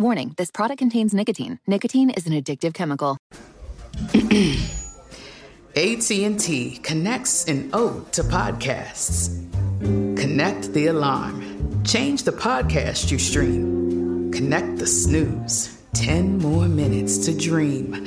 Warning this product contains nicotine. Nicotine is an addictive chemical. AT&T connects an ode to podcasts. Connect the alarm. Change the podcast you stream. Connect the snooze. 10 more minutes to dream.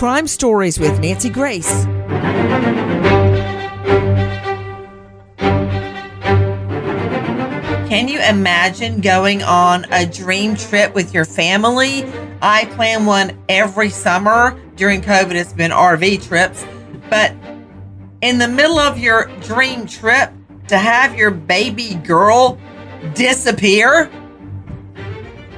Crime Stories with Nancy Grace. Can you imagine going on a dream trip with your family? I plan one every summer. During COVID, it's been RV trips. But in the middle of your dream trip, to have your baby girl disappear?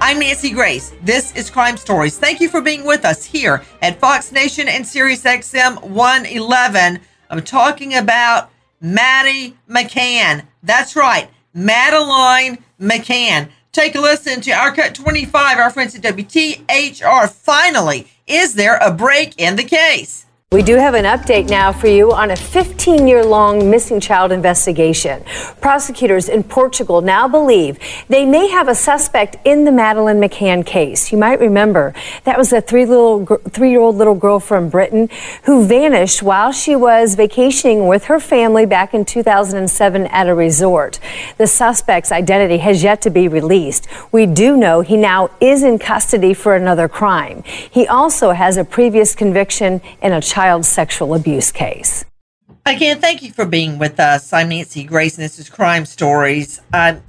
I'm Nancy Grace. This is Crime Stories. Thank you for being with us here at Fox Nation and Sirius XM 111. I'm talking about Maddie McCann. That's right, Madeleine McCann. Take a listen to our cut 25, our friends at WTHR. Finally, is there a break in the case? We do have an update now for you on a 15 year long missing child investigation. Prosecutors in Portugal now believe they may have a suspect in the Madeleine McCann case. You might remember that was a three little three year old little girl from Britain who vanished while she was vacationing with her family back in 2007 at a resort. The suspect's identity has yet to be released. We do know he now is in custody for another crime. He also has a previous conviction in a child child sexual abuse case. Again, thank you for being with us. I'm Nancy Grace, and this is Crime Stories. I'm,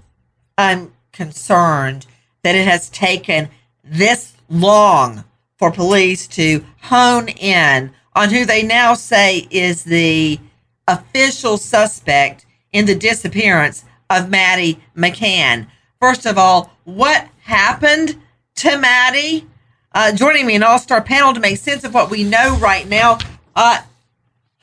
I'm concerned that it has taken this long for police to hone in on who they now say is the official suspect in the disappearance of Maddie McCann. First of all, what happened to Maddie? Uh, joining me an all-star panel to make sense of what we know right now. Uh,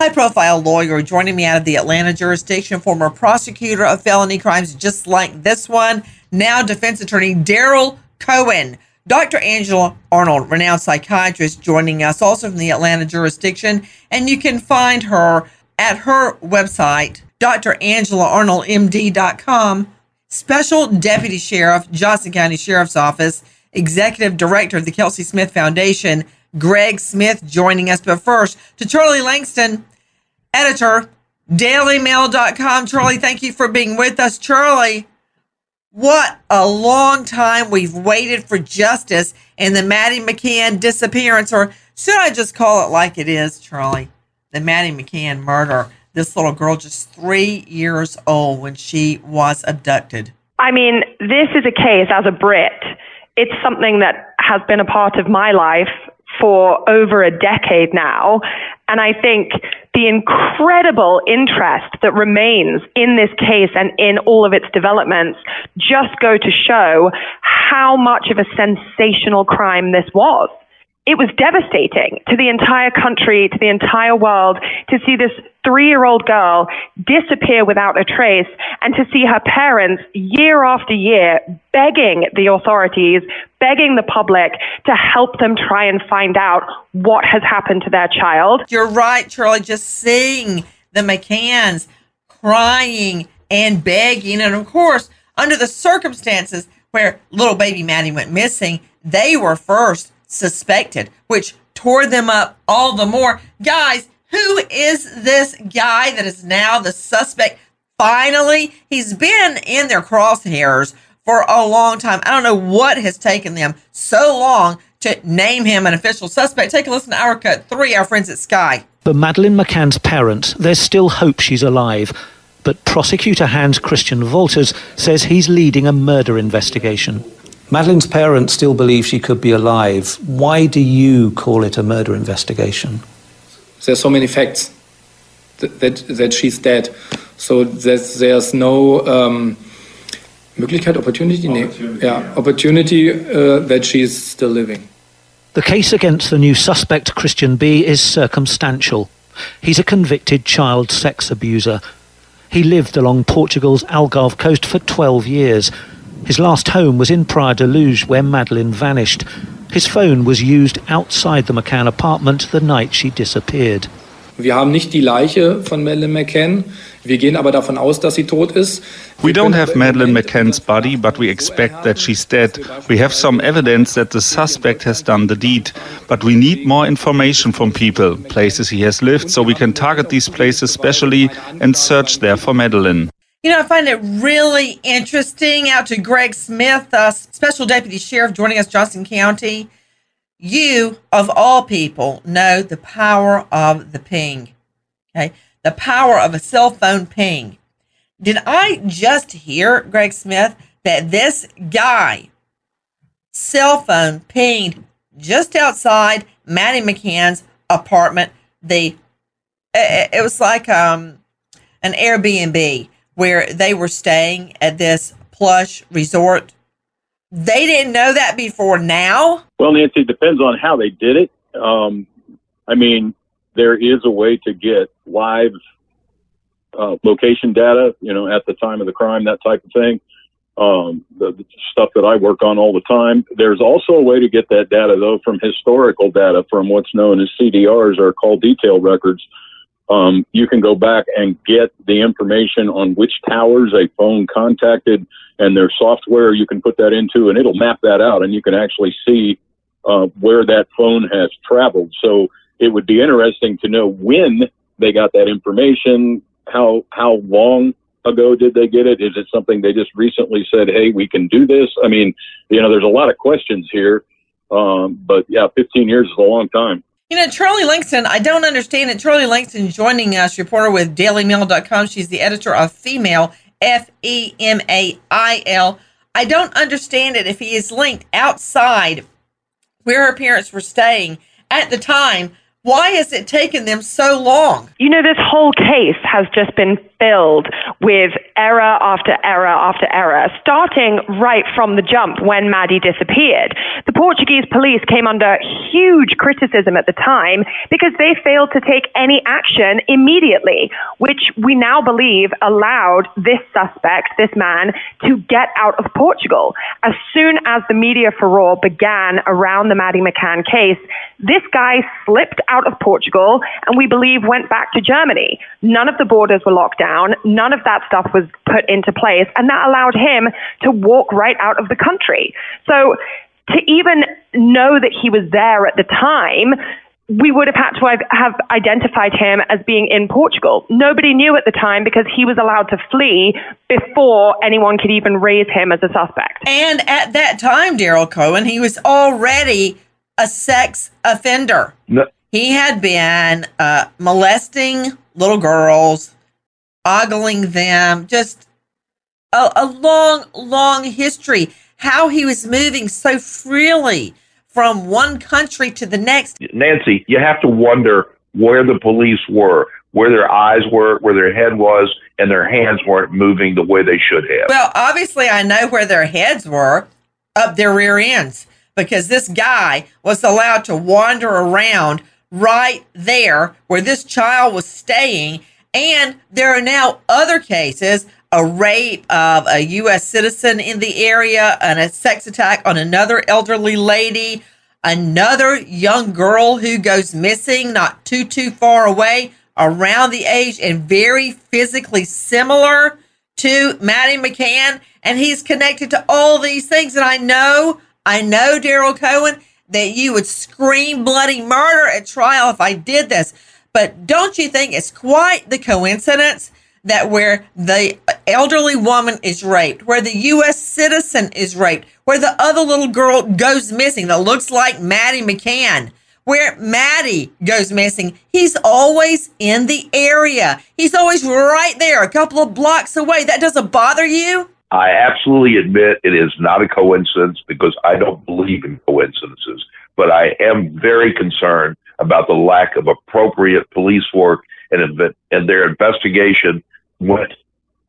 high-profile lawyer joining me out of the Atlanta jurisdiction, former prosecutor of felony crimes just like this one, now defense attorney Daryl Cohen. Dr. Angela Arnold, renowned psychiatrist, joining us also from the Atlanta jurisdiction. And you can find her at her website, drangelaarnoldmd.com, Special Deputy Sheriff, Johnson County Sheriff's Office, Executive Director of the Kelsey Smith Foundation, Greg Smith, joining us. But first, to Charlie Lankston, editor, dailymail.com. Charlie, thank you for being with us. Charlie, what a long time we've waited for justice in the Maddie McCann disappearance, or should I just call it like it is, Charlie? The Maddie McCann murder this little girl just three years old when she was abducted. I mean, this is a case as a Brit. It's something that has been a part of my life for over a decade now. And I think the incredible interest that remains in this case and in all of its developments just go to show how much of a sensational crime this was it was devastating to the entire country, to the entire world, to see this three year old girl disappear without a trace and to see her parents year after year begging the authorities, begging the public to help them try and find out what has happened to their child. You're right, Charlie. Just seeing the McCanns crying and begging. And of course, under the circumstances where little baby Maddie went missing, they were first suspected, which tore them up all the more. Guys, who is this guy that is now the suspect? Finally, he's been in their crosshairs for a long time. I don't know what has taken them so long to name him an official suspect. Take a listen to our cut three, our friends at Sky. For Madeleine McCann's parents, there's still hope she's alive. But prosecutor Hans Christian Wolters says he's leading a murder investigation. Madeleine's parents still believe she could be alive. Why do you call it a murder investigation? There's so many facts that, that, that she's dead. So that there's no um, Möglichkeit, opportunity, opportunity yeah, opportunity uh, that she's still living. The case against the new suspect, Christian B., is circumstantial. He's a convicted child sex abuser. He lived along Portugal's Algarve coast for 12 years his last home was in Praia da Luz, where Madeleine vanished. His phone was used outside the McCann apartment the night she disappeared. Wir haben nicht die Leiche von Madeleine McCann. Wir gehen aber davon aus, dass sie tot ist. We don't have Madeleine McCann's body, but we expect that she's dead. We have some evidence that the suspect has done the deed, but we need more information from people, places he has lived, so we can target these places specially and search there for Madeleine. You know, I find it really interesting. Out to Greg Smith, uh, Special Deputy Sheriff joining us, Johnson County. You, of all people, know the power of the ping. Okay. The power of a cell phone ping. Did I just hear, Greg Smith, that this guy cell phone pinged just outside Maddie McCann's apartment? The it was like um an Airbnb where they were staying at this plush resort. They didn't know that before now? Well, Nancy, it depends on how they did it. Um, I mean, there is a way to get live uh, location data, you know, at the time of the crime, that type of thing. Um, the, the, stuff that I work on all the time. There's also a way to get that data, though, from historical data from what's known as CDRs or call detail records um, you can go back and get the information on which towers a phone contacted and their software. You can put that into and it'll map that out and you can actually see uh, where that phone has traveled. So it would be interesting to know when they got that information how how long ago did they get it? Is it something they just recently said hey we can do this? I mean you know there's a lot of questions here um, but yeah 15 years is a long time you know, Charlie Lankston, I don't understand it. Charlie Lankston joining us, reporter with dailymail.com. She's the editor of Female, F E M A I L. I don't understand it if he is linked outside where her parents were staying at the time why has it taken them so long? You know, this whole case has just been filled with error after error after error, starting right from the jump when Maddie disappeared. The Portuguese police came under huge criticism at the time because they failed to take any action immediately, which we now believe allowed this suspect, this man, to get out of Portugal. As soon as the media furore began around the Maddie McCann case, this guy slipped out of Portugal and we believe went back to Germany. None of the borders were locked down. None of that stuff was put into place, and that allowed him to walk right out of the country. So to even know that he was there at the time, we would have had to have identified him as being in Portugal. Nobody knew at the time because he was allowed to flee before anyone could even raise him as a suspect. And at that time, Daryl Cohen, he was already a sex offender. No. He had been uh, molesting little girls, ogling them, just a, a long, long history. How he was moving so freely from one country to the next. Nancy, you have to wonder where the police were, where their eyes were, where their head was, and their hands weren't moving the way they should have. Well, obviously, I know where their heads were up their rear ends because this guy was allowed to wander around right there where this child was staying. And there are now other cases a rape of a U.S. citizen in the area and a sex attack on another elderly lady, another young girl who goes missing not too, too far away, around the age and very physically similar to Maddie McCann. And he's connected to all these things. And I know, I know, Daryl Cohen, that you would scream bloody murder at trial if I did this. But don't you think it's quite the coincidence that where the elderly woman is raped, where the U.S. citizen is raped, where the other little girl goes missing that looks like Maddie McCann, where Maddie goes missing, he's always in the area. He's always right there, a couple of blocks away. That doesn't bother you? I absolutely admit it is not a coincidence because I don't believe in coincidences, but I am very concerned about the lack of appropriate police work and, and their investigation went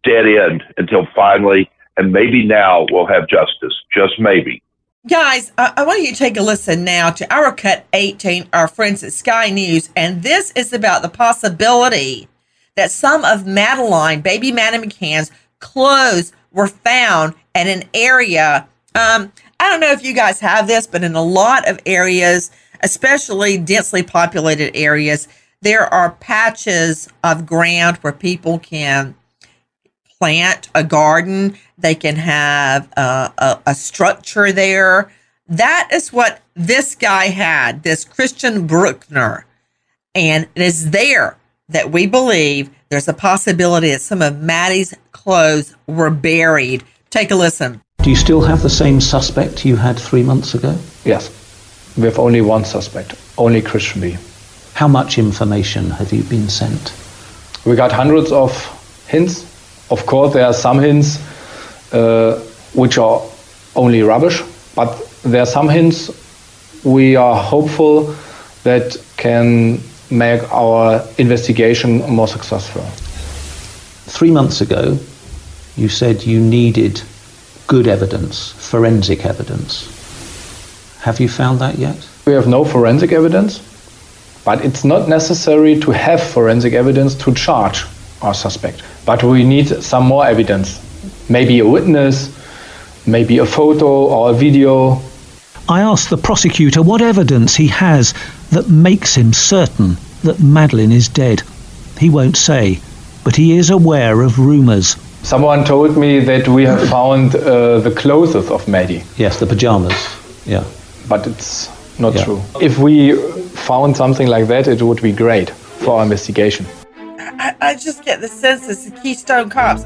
dead end until finally, and maybe now we'll have justice. Just maybe. Guys, I, I, want you to take a listen now to our cut 18, our friends at Sky News, and this is about the possibility that some of Madeleine, baby Maddie McCann's clothes were found at an area. Um, I don't know if you guys have this, but in a lot of areas, especially densely populated areas, there are patches of ground where people can plant a garden. They can have a, a, a structure there. That is what this guy had, this Christian Bruckner. And it is there that we believe there's a possibility that some of Maddie's clothes were buried. Take a listen. Do you still have the same suspect you had three months ago? Yes. We have only one suspect, only Christian B. How much information have you been sent? We got hundreds of hints. Of course, there are some hints uh, which are only rubbish, but there are some hints we are hopeful that can make our investigation more successful. Three months ago, you said you needed good evidence, forensic evidence. Have you found that yet? We have no forensic evidence. But it's not necessary to have forensic evidence to charge our suspect. But we need some more evidence. Maybe a witness, maybe a photo or a video. I asked the prosecutor what evidence he has that makes him certain that Madeleine is dead. He won't say, but he is aware of rumours. Someone told me that we have found uh, the clothes of Maddie. Yes, the pajamas. Yeah. But it's not yeah. true. If we found something like that, it would be great for our investigation. I, I just get the sense it's the Keystone Cops.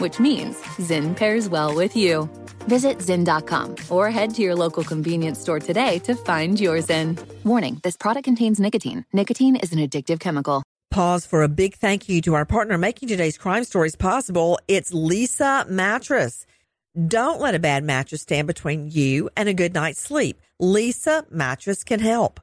which means Zyn pairs well with you. Visit Zyn.com or head to your local convenience store today to find your Zyn. Warning this product contains nicotine. Nicotine is an addictive chemical. Pause for a big thank you to our partner making today's crime stories possible. It's Leesa Mattress. Don't let a bad mattress stand between you and a good night's sleep. Leesa Mattress can help.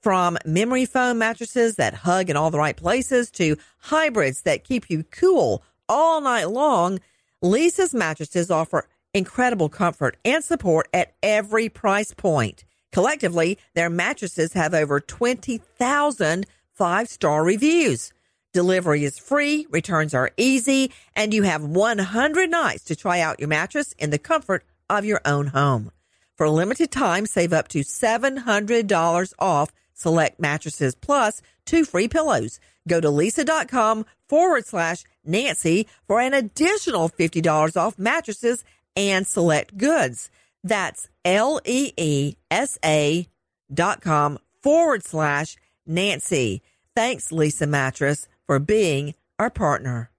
From memory foam mattresses that hug in all the right places to hybrids that keep you cool all night long, Leesa's mattresses offer incredible comfort and support at every price point. Collectively, their mattresses have over 20,000 five star reviews. Delivery is free, returns are easy, and you have 100 nights to try out your mattress in the comfort of your own home. For a limited time, save up to $700 off select mattresses plus two free pillows. Go to leesa.com forward slash Nancy for an additional $50 off mattresses and select goods. That's L E E S A dot com forward slash Nancy. Thanks, Leesa Mattress, for being our partner.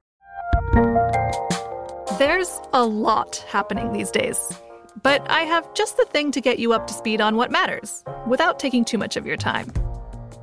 There's a lot happening these days, but I have just the thing to get you up to speed on what matters without taking too much of your time.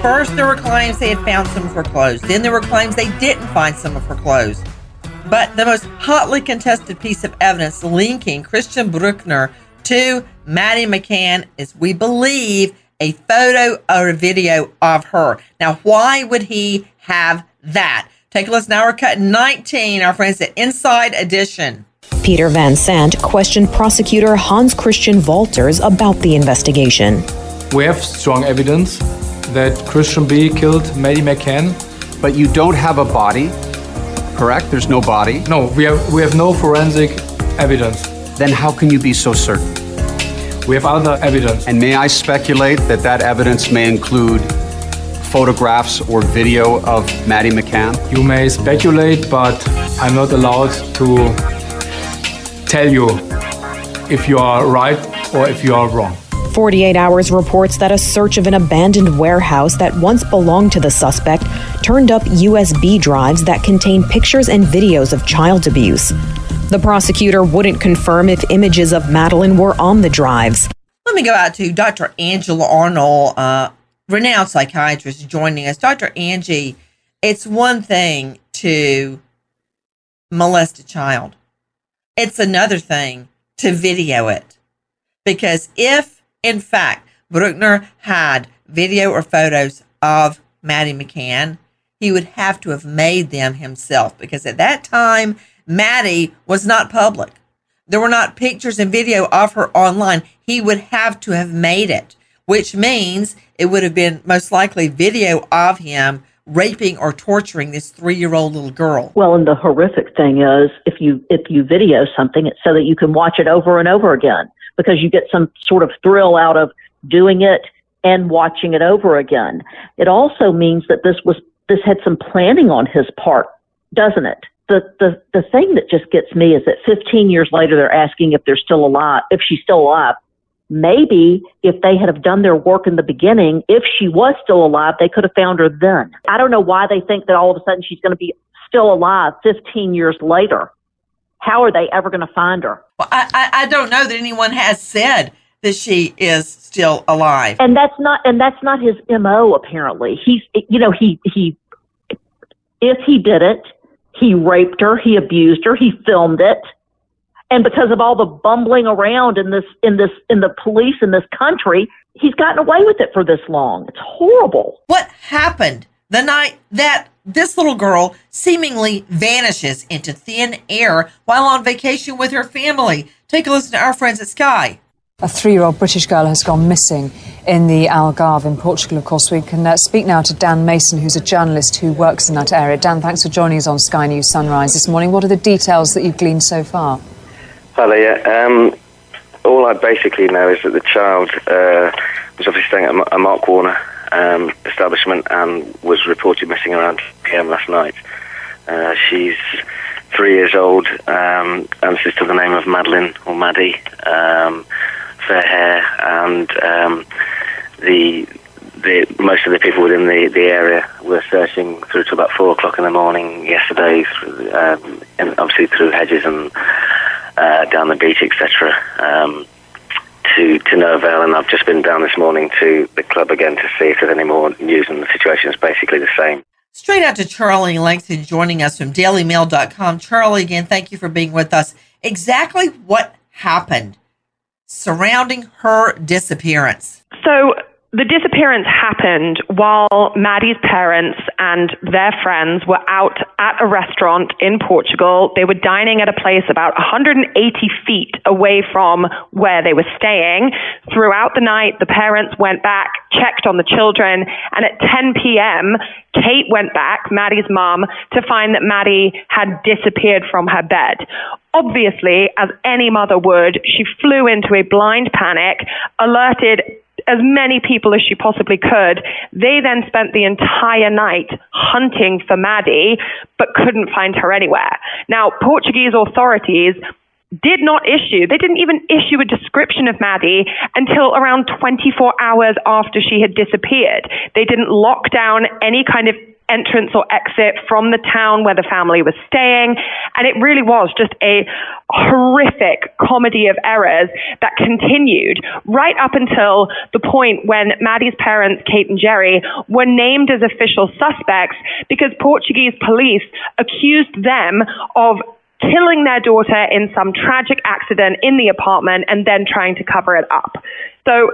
first there were claims they had found some of her clothes. Then there were claims they didn't find some of her clothes. But the most hotly contested piece of evidence linking Christian Bruckner to Maddie McCann is, we believe, a photo or a video of her. Now, why would he have that? Take a listen. Now we're cut 19, our friends at Inside Edition. Peter Van Sant questioned prosecutor Hans Christian Wolters about the investigation. We have strong evidence that Christian B killed Maddie McCann. But you don't have a body, correct? There's no body? No, we have, we have no forensic evidence. Then how can you be so certain? We have other evidence. And may I speculate that that evidence may include photographs or video of Maddie McCann? You may speculate, but I'm not allowed to tell you if you are right or if you are wrong. 48 Hours reports that a search of an abandoned warehouse that once belonged to the suspect turned up USB drives that contain pictures and videos of child abuse. The prosecutor wouldn't confirm if images of Madeleine were on the drives. Let me go out to Dr. Angela Arnold, uh, renowned psychiatrist, joining us. Dr. Angie, it's one thing to molest a child, it's another thing to video it. Because if, in fact, Bruckner had video or photos of Maddie McCann, he would have to have made them himself because at that time, Maddie was not public. There were not pictures and video of her online. He would have to have made it, which means it would have been most likely video of him raping or torturing this three-year-old little girl. Well, and the horrific thing is if you if you video something, it's so that you can watch it over and over again because you get some sort of thrill out of doing it and watching it over again. It also means that this was this had some planning on his part, doesn't it? The, the the thing that just gets me is that 15 years later they're asking if they're still alive, if she's still alive maybe if they had have done their work in the beginning, if she was still alive, they could have found her then. I don't know why they think that all of a sudden she's going to be still alive 15 years later. How are they ever going to find her? Well, I, I, don't know that anyone has said that she is still alive. And that's not and that's not his MO apparently. He's you know, he he if he did it, he raped her, he abused her, he filmed it. And because of all the bumbling around in this in this in the police in this country, he's gotten away with it for this long. It's horrible. What happened the night that this little girl seemingly vanishes into thin air while on vacation with her family? Take a listen to our friends at Sky. A three year old British girl has gone missing in the Algarve in Portugal. Of course, we can uh, speak now to Dan Mason, who's a journalist who works in that area. Dan, thanks for joining us on Sky News Sunrise this morning. What are the details that you've gleaned so far? Hi there. Um, all I basically know is that the child uh, was obviously staying at a Mark Warner um, establishment and was reported missing around p.m. last night. Uh, she's three years old, um, answers to the name of Madeleine or Maddie. Um, fair hair, and um, the the most of the people within the, the area were searching through to about four o'clock in the morning yesterday, um, and obviously through hedges and uh, down the beach, etc. Um, to to no avail, and I've just been down this morning to the club again to see if there's any more news, and the situation is basically the same. Straight out to Charlie Lankston joining us from DailyMail.com. Charlie, again, thank you for being with us. Exactly what happened surrounding her disappearance? So, the disappearance happened while Maddie's parents and their friends were out at a restaurant in Portugal. They were dining at a place about 180 feet away from where they were staying. Throughout the night, the parents went back, checked on the children, and at 10 p.m., Kate went back, Maddie's mom, to find that Maddie had disappeared from her bed. Obviously, as any mother would, she flew into a blind panic, alerted as many people as she possibly could. They then spent the entire night hunting for Maddie, but couldn't find her anywhere. Now, Portuguese authorities did not issue, they didn't even issue a description of Maddie until around 24 hours after she had disappeared. They didn't lock down any kind of entrance or exit from the town where the family was staying. And it really was just a horrific comedy of errors that continued right up until the point when Maddie's parents, Kate and Gerry, were named as official suspects because Portuguese police accused them of killing their daughter in some tragic accident in the apartment and then trying to cover it up. So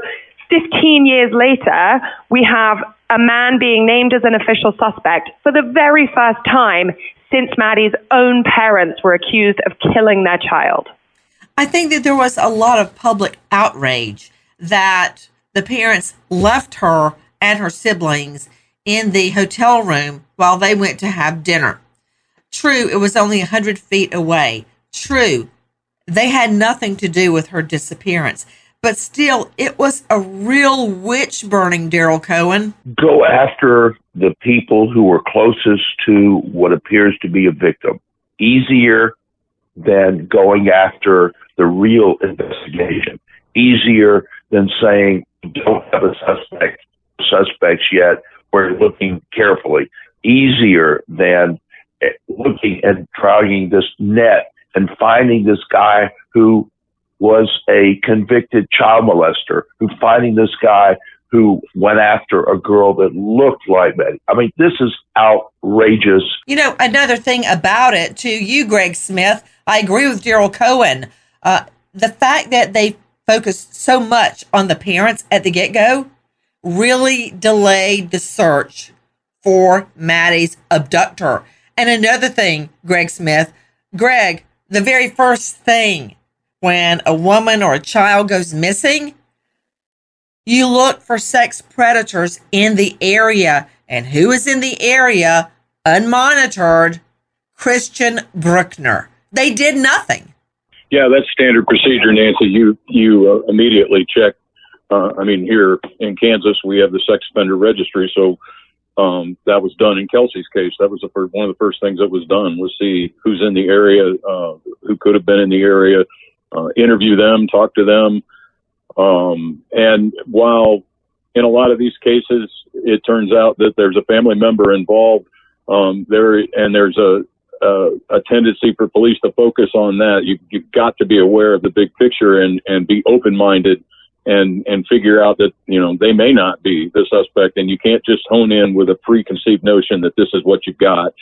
15 years later, we have a man being named as an official suspect for the very first time since Maddie's own parents were accused of killing their child. I think that there was a lot of public outrage that the parents left her and her siblings in the hotel room while they went to have dinner. True, it was only a 100 feet away. True, they had nothing to do with her disappearance. But still, it was a real witch burning, Daryl Cohen. Go after the people who were closest to what appears to be a victim. Easier than going after the real investigation. Easier than saying, don't have a suspect, suspects yet. We're looking carefully. Easier than eh, looking and dragging this net and finding this guy who was a convicted child molester who finding this guy who went after a girl that looked like Betty. I mean, this is outrageous. You know, another thing about it, to you, Greg Smith, I agree with Daryl Cohen. Uh, the fact that they focused so much on the parents at the get go really delayed the search for Maddie's abductor. And another thing, Greg Smith, Greg, the very first thing when a woman or a child goes missing, you look for sex predators in the area. And who is in the area unmonitored? Christian Bruckner. They did nothing. Yeah, that's standard procedure, Nancy. You you uh, immediately check. Uh, I mean, here in Kansas, we have the sex offender registry, so um, that was done in Kelsey's case. That was the first, one of the first things that was done was see who's in the area, uh, who could have been in the area, uh, interview them, talk to them. Um, and while in a lot of these cases, it turns out that there's a family member involved, um, there and there's a, a, a tendency for police to focus on that. You, you've got to be aware of the big picture and, and be open minded and and figure out that you know they may not be the suspect, and you can't just hone in with a preconceived notion that this is what you've got.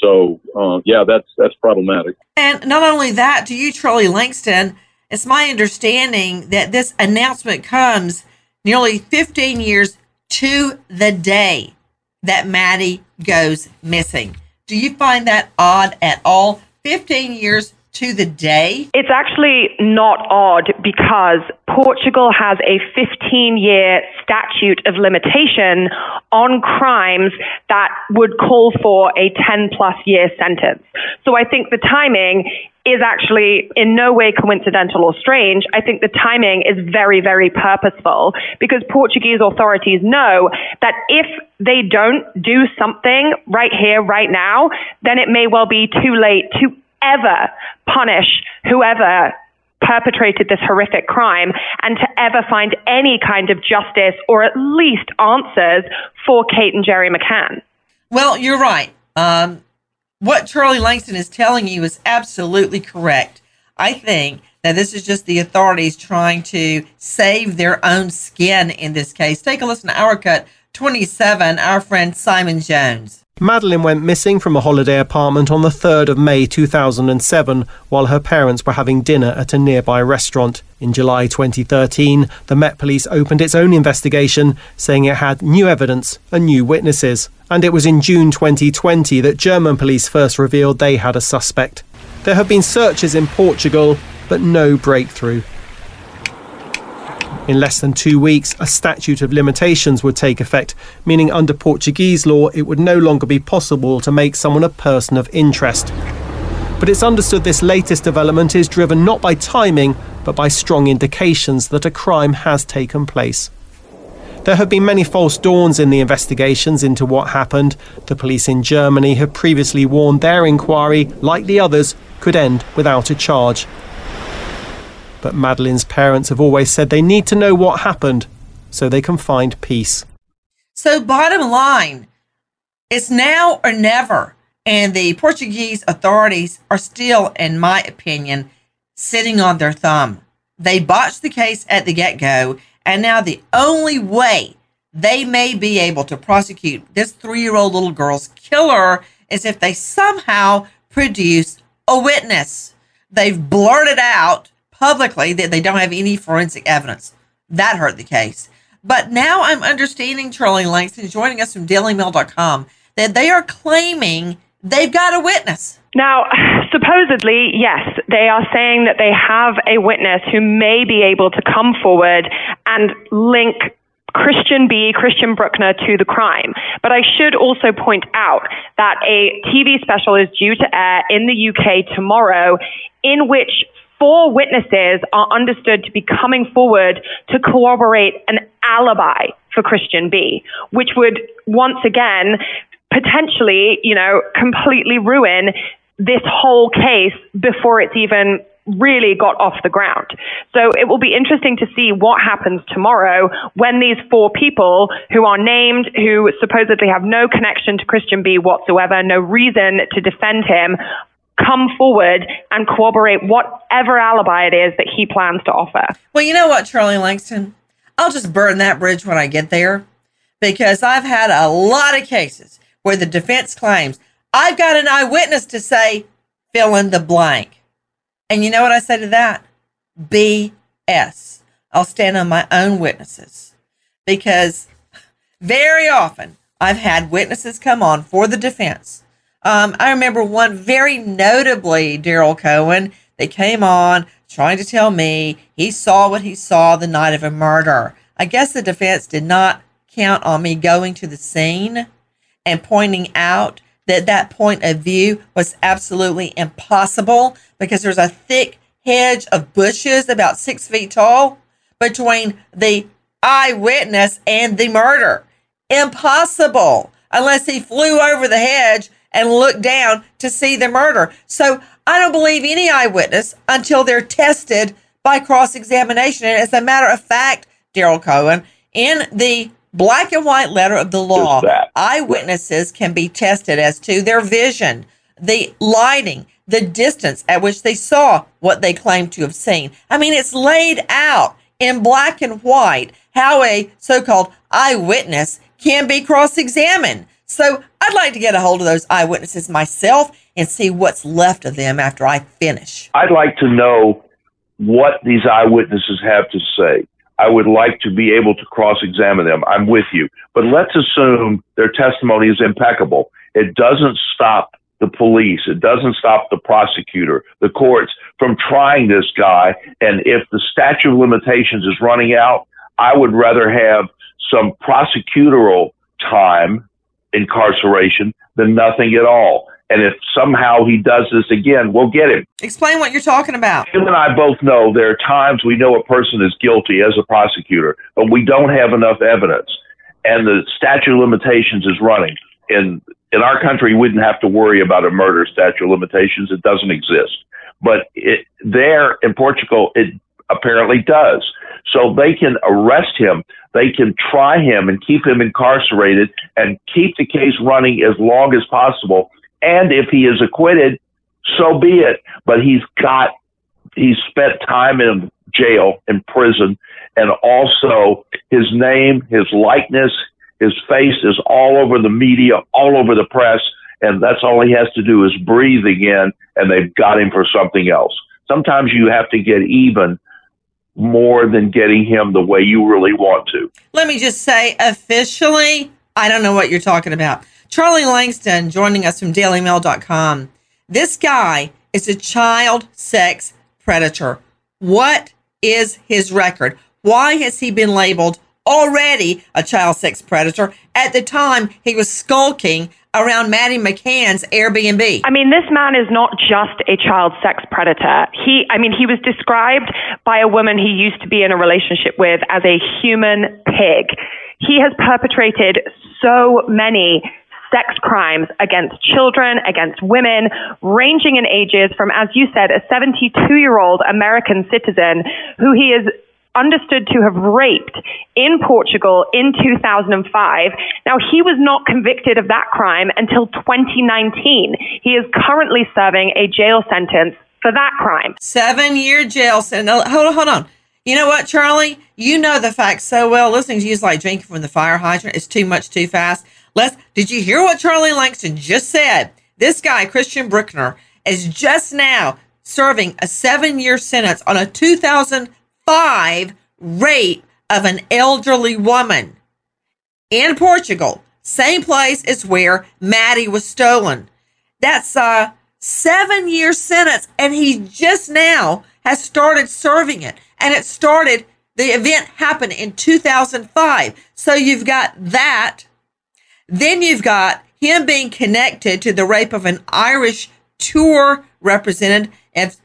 So uh, yeah, that's that's problematic. And not only that, to you, Charlie Lankston, it's my understanding that this announcement comes nearly 15 years to the day that Maddie goes missing. Do you find that odd at all? 15 years to the day? It's actually not odd because Portugal has a 15 year statute of limitation on crimes that would call for a 10 plus year sentence. So I think the timing is actually in no way coincidental or strange. I think the timing is very, very purposeful because Portuguese authorities know that if they don't do something right here, right now, then it may well be too late to ever punish whoever perpetrated this horrific crime and to ever find any kind of justice or at least answers for Kate and Gerry McCann. Well, you're right. Um, what Charlie Lankston is telling you is absolutely correct. I think that this is just the authorities trying to save their own skin in this case. Take a listen to our cut 27, our friend Simon Jones. Madeleine went missing from a holiday apartment on the 3rd of May 2007 while her parents were having dinner at a nearby restaurant. In July 2013, the Met Police opened its own investigation, saying it had new evidence and new witnesses. And it was in June 2020 that German police first revealed they had a suspect. There have been searches in Portugal, but no breakthrough. In less than two weeks, a statute of limitations would take effect, meaning under Portuguese law it would no longer be possible to make someone a person of interest. But it's understood this latest development is driven not by timing, but by strong indications that a crime has taken place. There have been many false dawns in the investigations into what happened. The police in Germany have previously warned their inquiry, like the others, could end without a charge. But Madeleine's parents have always said they need to know what happened so they can find peace. So, bottom line, it's now or never. And the Portuguese authorities are still, in my opinion, sitting on their thumb. They botched the case at the get go, and now the only way they may be able to prosecute this three year old little girl's killer is if they somehow produce a witness. They've blurted out publicly that they don't have any forensic evidence. That hurt the case. But now I'm understanding, Charlie Lankston, joining us from DailyMail.com, that they are claiming they've got a witness. Now, supposedly, yes, they are saying that they have a witness who may be able to come forward and link Christian B, Christian Bruckner to the crime. But I should also point out that a TV special is due to air in the UK tomorrow in which four witnesses are understood to be coming forward to corroborate an alibi for Christian B, which would once again potentially, you know, completely ruin this whole case before it's even really got off the ground. So it will be interesting to see what happens tomorrow when these four people who are named, who supposedly have no connection to Christian B whatsoever, no reason to defend him, come forward and corroborate whatever alibi it is that he plans to offer. Well, you know what, Charlie Lankston? I'll just burn that bridge when I get there because I've had a lot of cases where the defense claims I've got an eyewitness to say fill in the blank. And you know what I say to that? BS. I'll stand on my own witnesses because very often I've had witnesses come on for the defense um, I remember one very notably, Daryl Cohen, that came on trying to tell me he saw what he saw the night of a murder. I guess the defense did not count on me going to the scene and pointing out that that point of view was absolutely impossible because there's a thick hedge of bushes about six feet tall between the eyewitness and the murder. Impossible unless he flew over the hedge and look down to see the murder. So I don't believe any eyewitness until they're tested by cross examination. And as a matter of fact, Daryl Cohen, in the black and white letter of the law, eyewitnesses can be tested as to their vision, the lighting, the distance at which they saw what they claim to have seen. I mean, it's laid out in black and white how a so called eyewitness can be cross examined. So I'd like to get a hold of those eyewitnesses myself and see what's left of them after I finish. I'd like to know what these eyewitnesses have to say. I would like to be able to cross examine them. I'm with you. But let's assume their testimony is impeccable. It doesn't stop the police, it doesn't stop the prosecutor, the courts from trying this guy. And if the statute of limitations is running out, I would rather have some prosecutorial time incarceration than nothing at all. And if somehow he does this again, we'll get him. Explain what you're talking about. You and I both know there are times we know a person is guilty as a prosecutor, but we don't have enough evidence. And the statute of limitations is running. In in our country, we wouldn't have to worry about a murder statute of limitations. It doesn't exist. But it, there in Portugal, it apparently does. So they can arrest him, they can try him and keep him incarcerated and keep the case running as long as possible. And if he is acquitted, so be it. But he's got, he's spent time in jail, in prison, and also his name, his likeness, his face is all over the media, all over the press, and that's all he has to do is breathe again, and they've got him for something else. Sometimes you have to get even more than getting him the way you really want to. Let me just say officially, I don't know what you're talking about. Charlie Lankston joining us from dailymail.com. This guy is a child sex predator. What is his record? Why has he been labeled already a child sex predator at the time he was skulking around Maddie McCann's Airbnb. I mean, this man is not just a child sex predator. He, I mean, he was described by a woman he used to be in a relationship with as a human pig. He has perpetrated so many sex crimes against children, against women, ranging in ages from, as you said, a 72 year old American citizen who he is understood to have raped in Portugal in 2005. Now, he was not convicted of that crime until 2019. He is currently serving a jail sentence for that crime. Seven year jail sentence. Hold on, hold on. You know what, Charlie? You know the facts so well. Listening to you is like drinking from the fire hydrant. It's too much, too fast. Let's. Did you hear what Charlie Lankston just said? This guy, Christian Bruckner, is just now serving a seven year sentence on a 2000- five rape of an elderly woman in Portugal, same place as where Maddie was stolen. That's a seven year sentence, and he just now has started serving it. And it started, the event happened in 2005. So you've got that. Then you've got him being connected to the rape of an Irish tour representative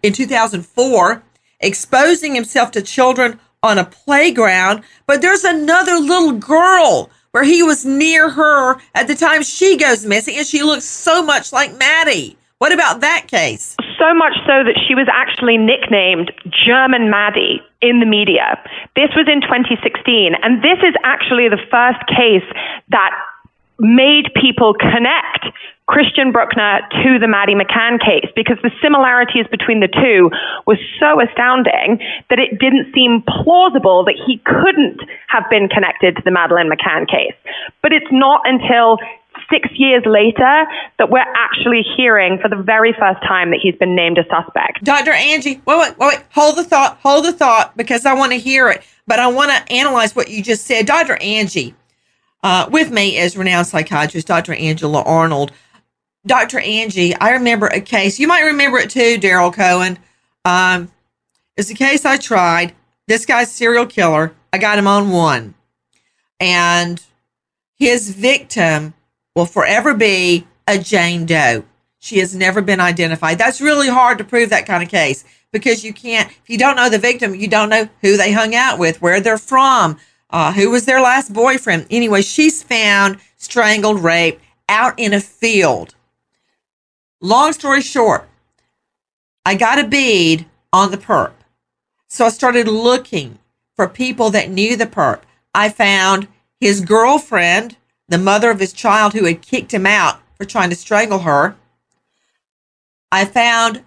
in 2004 exposing himself to children on a playground, but there's another little girl where he was near her at the time she goes missing and she looks so much like Maddie. What about that case? So much so that she was actually nicknamed German Maddie in the media. This was in 2016, and this is actually the first case that made people connect Christian Bruckner to the Maddie McCann case because the similarities between the two was so astounding that it didn't seem plausible that he couldn't have been connected to the Madeleine McCann case. But it's not until six years later that we're actually hearing for the very first time that he's been named a suspect. Dr. Angie, wait, wait, wait, hold the thought, hold the thought because I want to hear it, but I want to analyze what you just said. Dr. Angie, uh, with me is renowned psychiatrist Dr. Angela Arnold. Dr. Angie, I remember a case. You might remember it too, Daryl Cohen. Um, it's a case I tried. This guy's serial killer. I got him on one. And his victim will forever be a Jane Doe. She has never been identified. That's really hard to prove that kind of case because you can't, if you don't know the victim, you don't know who they hung out with, where they're from, uh, who was their last boyfriend. Anyway, she's found strangled, raped out in a field. Long story short, I got a bead on the perp. So I started looking for people that knew the perp. I found his girlfriend, the mother of his child who had kicked him out for trying to strangle her. I found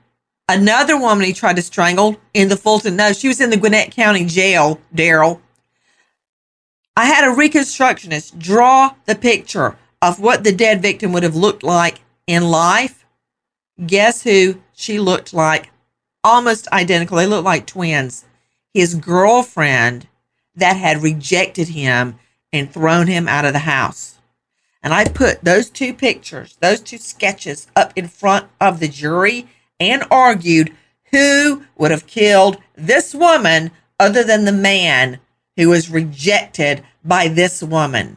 Another woman he tried to strangle in the Fulton. No, she was in the Gwinnett County Jail, Daryl. I had a reconstructionist draw the picture of what the dead victim would have looked like in life. Guess who she looked like? Almost identical. They looked like twins. His girlfriend that had rejected him and thrown him out of the house. And I put those two pictures, those two sketches up in front of the jury and argued who would have killed this woman other than the man who was rejected by this woman.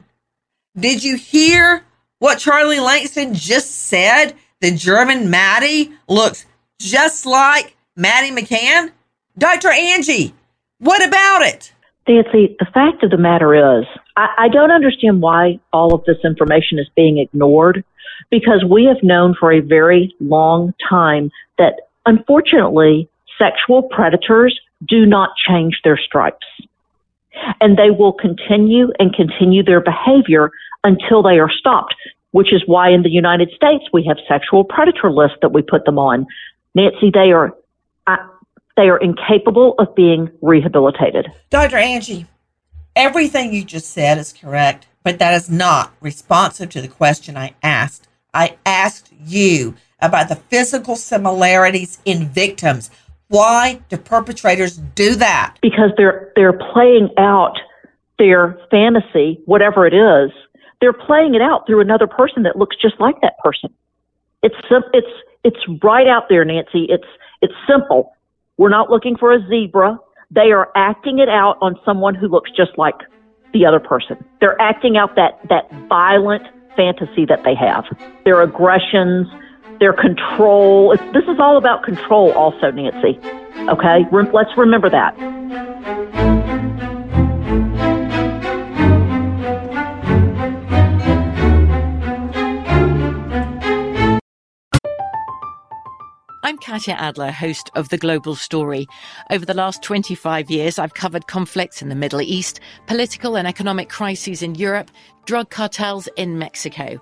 Did you hear what Charlie Lankston just said? The German Maddie looks just like Maddie McCann? Dr. Angie, what about it? Nancy, the fact of the matter is, I, I don't understand why all of this information is being ignored because we have known for a very long time that unfortunately sexual predators do not change their stripes. And they will continue and continue their behavior until they are stopped, which is why in the United States we have sexual predator lists that we put them on. Nancy, they are uh, they are incapable of being rehabilitated. Dr. Angie, everything you just said is correct, but that is not responsive to the question I asked. I asked you about the physical similarities in victims. Why do perpetrators do that? Because they're they're playing out their fantasy, whatever it is. They're playing it out through another person that looks just like that person. It's it's it's right out there, Nancy. It's it's simple. We're not looking for a zebra. They are acting it out on someone who looks just like the other person. They're acting out that, that violent fantasy that they have. Their aggressions, their control. This is all about control, also, Nancy. Okay? Re- let's remember that. I'm Katya Adler, host of The Global Story. Over the last 25 years, I've covered conflicts in the Middle East, political and economic crises in Europe, drug cartels in Mexico.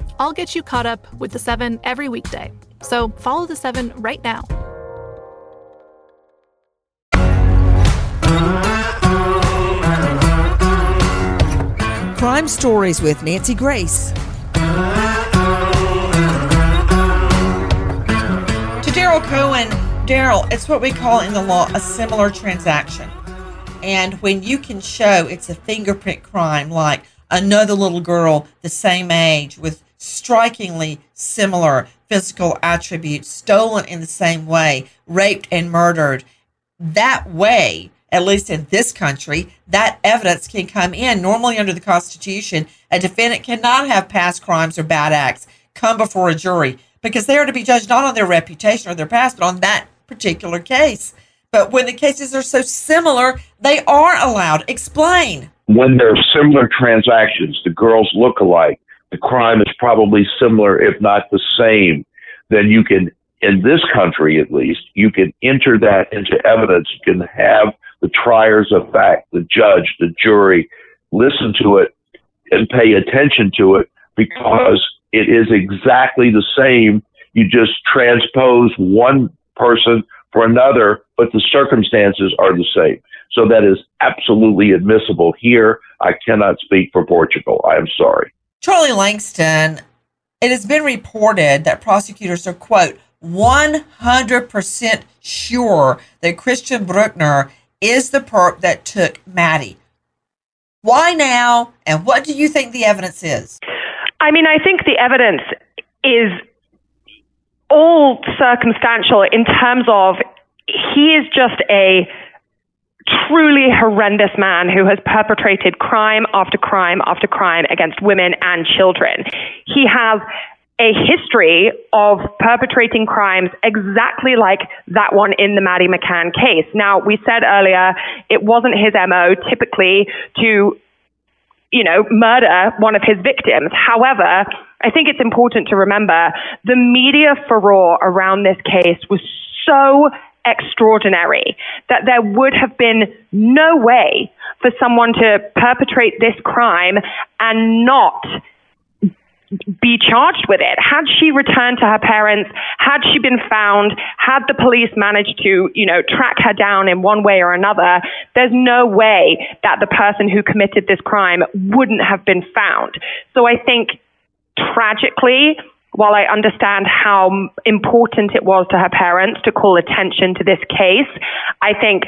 I'll get you caught up with the seven every weekday. So follow the seven right now. Crime Stories with Nancy Grace. To Daryl Cohen, Daryl, it's what we call in the law a similar transaction. And when you can show it's a fingerprint crime, like another little girl the same age with strikingly similar physical attributes, stolen in the same way, raped and murdered, that way, at least in this country, that evidence can come in. Normally, under the Constitution, a defendant cannot have past crimes or bad acts come before a jury because they are to be judged not on their reputation or their past, but on that particular case. But when the cases are so similar, they are allowed. Explain. When there are similar transactions, the girls look alike, the crime is probably similar, if not the same, then you can, in this country at least, you can enter that into evidence. You can have the triers of fact, the judge, the jury, listen to it and pay attention to it because it is exactly the same. You just transpose one person for another, but the circumstances are the same. So that is absolutely admissible here. I cannot speak for Portugal. I am sorry. Charlie Lankston, it has been reported that prosecutors are, quote, 100% sure that Christian Bruckner is the perp that took Maddie. Why now, and what do you think the evidence is? I mean, I think the evidence is all circumstantial in terms of he is just a truly horrendous man who has perpetrated crime after crime after crime against women and children. He has a history of perpetrating crimes exactly like that one in the Maddie McCann case. Now, we said earlier it wasn't his MO typically to you know, murder one of his victims. However, I think it's important to remember the media furore around this case was so extraordinary that there would have been no way for someone to perpetrate this crime and not be charged with it. Had she returned to her parents, had she been found, had the police managed to, you know, track her down in one way or another, there's no way that the person who committed this crime wouldn't have been found. So I think tragically, while I understand how important it was to her parents to call attention to this case, I think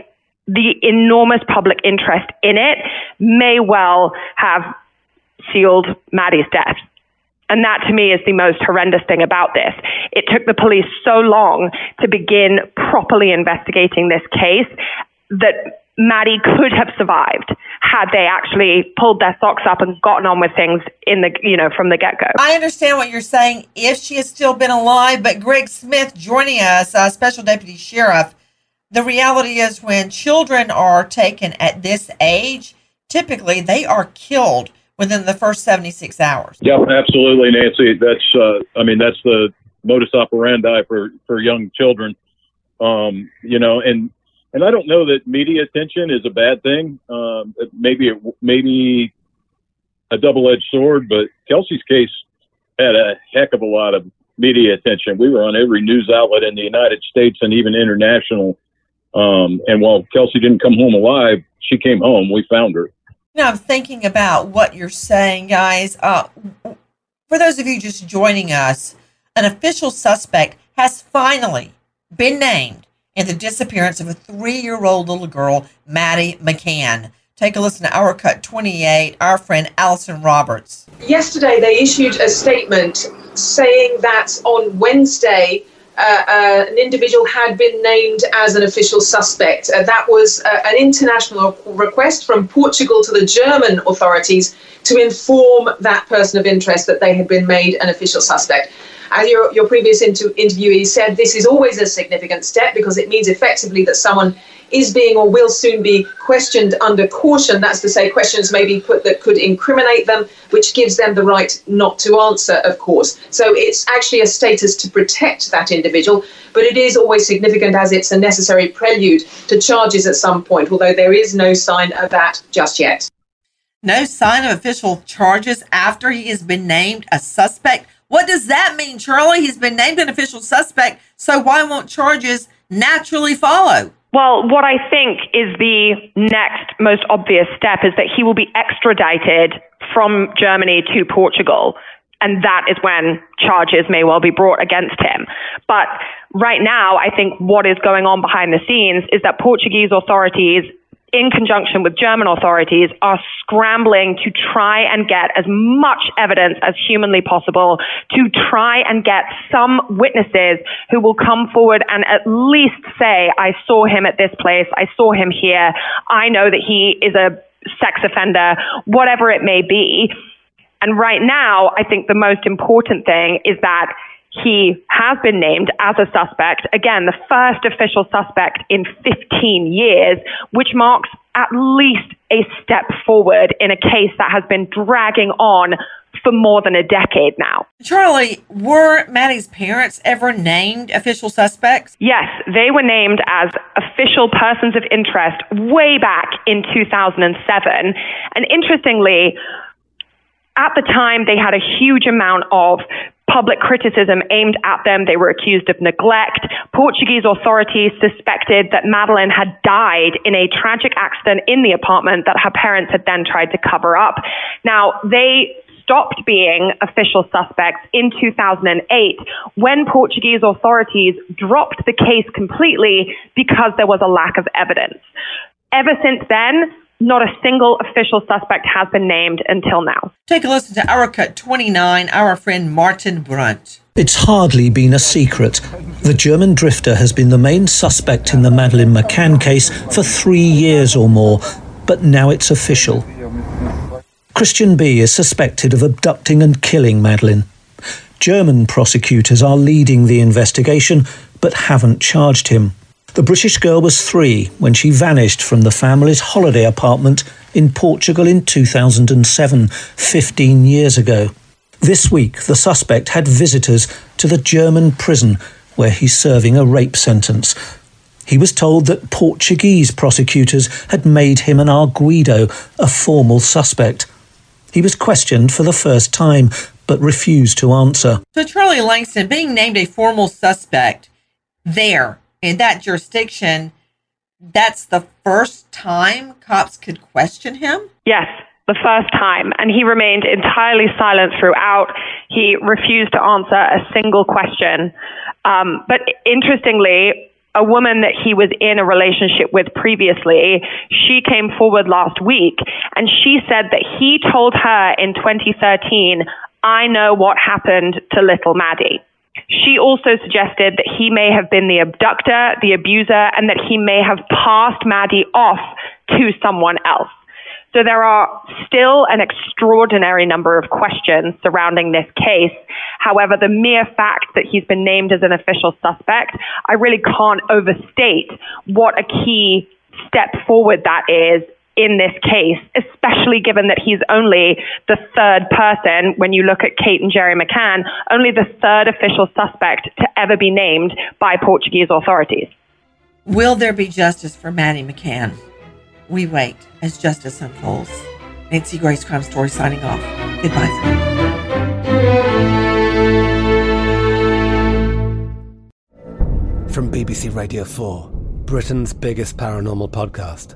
the enormous public interest in it may well have sealed Maddie's death. And that to me is the most horrendous thing about this. It took the police so long to begin properly investigating this case that Maddie could have survived had they actually pulled their socks up and gotten on with things in the you know from the get go. I understand what you're saying if she has still been alive, but Greg Smith joining us, uh, special deputy sheriff. The reality is when children are taken at this age, typically they are killed within the first 76 hours. Yeah, absolutely, Nancy. That's, uh, I mean, that's the modus operandi for, for young children. Um, you know, and, and I don't know that media attention is a bad thing. Um, maybe, it, maybe a double-edged sword, but Kelsey's case had a heck of a lot of media attention. We were on every news outlet in the United States and even international. Um, and while Kelsey didn't come home alive, she came home. We found her. You I'm thinking about what you're saying, guys. Uh, for those of you just joining us, an official suspect has finally been named in the disappearance of a three year old little girl, Maddie McCann. Take a listen to our cut 28, our friend Allison Roberts. Yesterday, they issued a statement saying that on Wednesday, uh, uh, an individual had been named as an official suspect. Uh, that was uh, an international request from Portugal to the German authorities to inform that person of interest that they had been made an official suspect. As your, your previous inter- interviewee said, this is always a significant step because it means effectively that someone is being or will soon be questioned under caution. That's to say, questions may be put that could incriminate them, which gives them the right not to answer, of course. So it's actually a status to protect that individual, but it is always significant as it's a necessary prelude to charges at some point, although there is no sign of that just yet. No sign of official charges after he has been named a suspect. What does that mean, Charlie? He's been named an official suspect, so why won't charges naturally follow? Well, what I think is the next most obvious step is that he will be extradited from Germany to Portugal. And that is when charges may well be brought against him. But right now, I think what is going on behind the scenes is that Portuguese authorities in conjunction with German authorities, are scrambling to try and get as much evidence as humanly possible to try and get some witnesses who will come forward and at least say, I saw him at this place, I saw him here, I know that he is a sex offender, whatever it may be. And right now, I think the most important thing is that he has been named as a suspect, again, the first official suspect in 15 years, which marks at least a step forward in a case that has been dragging on for more than a decade now. Charlie, were Maddie's parents ever named official suspects? Yes, they were named as official persons of interest way back in 2007. And interestingly, at the time, they had a huge amount of public criticism aimed at them. They were accused of neglect. Portuguese authorities suspected that Madeleine had died in a tragic accident in the apartment that her parents had then tried to cover up. Now, they stopped being official suspects in 2008 when Portuguese authorities dropped the case completely because there was a lack of evidence. Ever since then, not a single official suspect has been named until now. Take a listen to our cut 29, our friend Martin Brunt. It's hardly been a secret. The German drifter has been the main suspect in the Madeleine McCann case for three years or more, but now it's official. Christian B. is suspected of abducting and killing Madeleine. German prosecutors are leading the investigation, but haven't charged him. The British girl was three when she vanished from the family's holiday apartment in Portugal in 2007, 15 years ago. This week, the suspect had visitors to the German prison where he's serving a rape sentence. He was told that Portuguese prosecutors had made him an arguido, a formal suspect. He was questioned for the first time, but refused to answer. So, Charlie Lankston being named a formal suspect there in that jurisdiction, that's the first time cops could question him? Yes, the first time. And he remained entirely silent throughout. He refused to answer a single question. Um, but interestingly, a woman that he was in a relationship with previously, she came forward last week and she said that he told her in 2013, I know what happened to little Maddie. She also suggested that he may have been the abductor, the abuser, and that he may have passed Maddie off to someone else. So there are still an extraordinary number of questions surrounding this case. However, the mere fact that he's been named as an official suspect, I really can't overstate what a key step forward that is in this case, especially given that he's only the third person, when you look at Kate and Gerry McCann, only the third official suspect to ever be named by Portuguese authorities. Will there be justice for Maddie McCann? We wait as justice unfolds. Nancy Grace Crime Story signing off. Goodbye. From BBC Radio 4, Britain's biggest paranormal podcast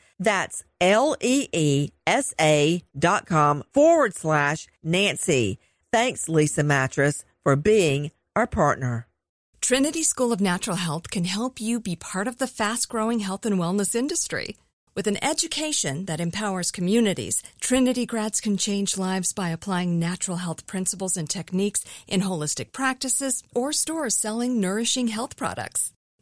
That's L-E-E-S-A dot com forward slash Nancy. Thanks, Leesa Mattress, for being our partner. Trinity School of Natural Health can help you be part of the fast growing health and wellness industry. With an education that empowers communities, Trinity grads can change lives by applying natural health principles and techniques in holistic practices or stores selling nourishing health products.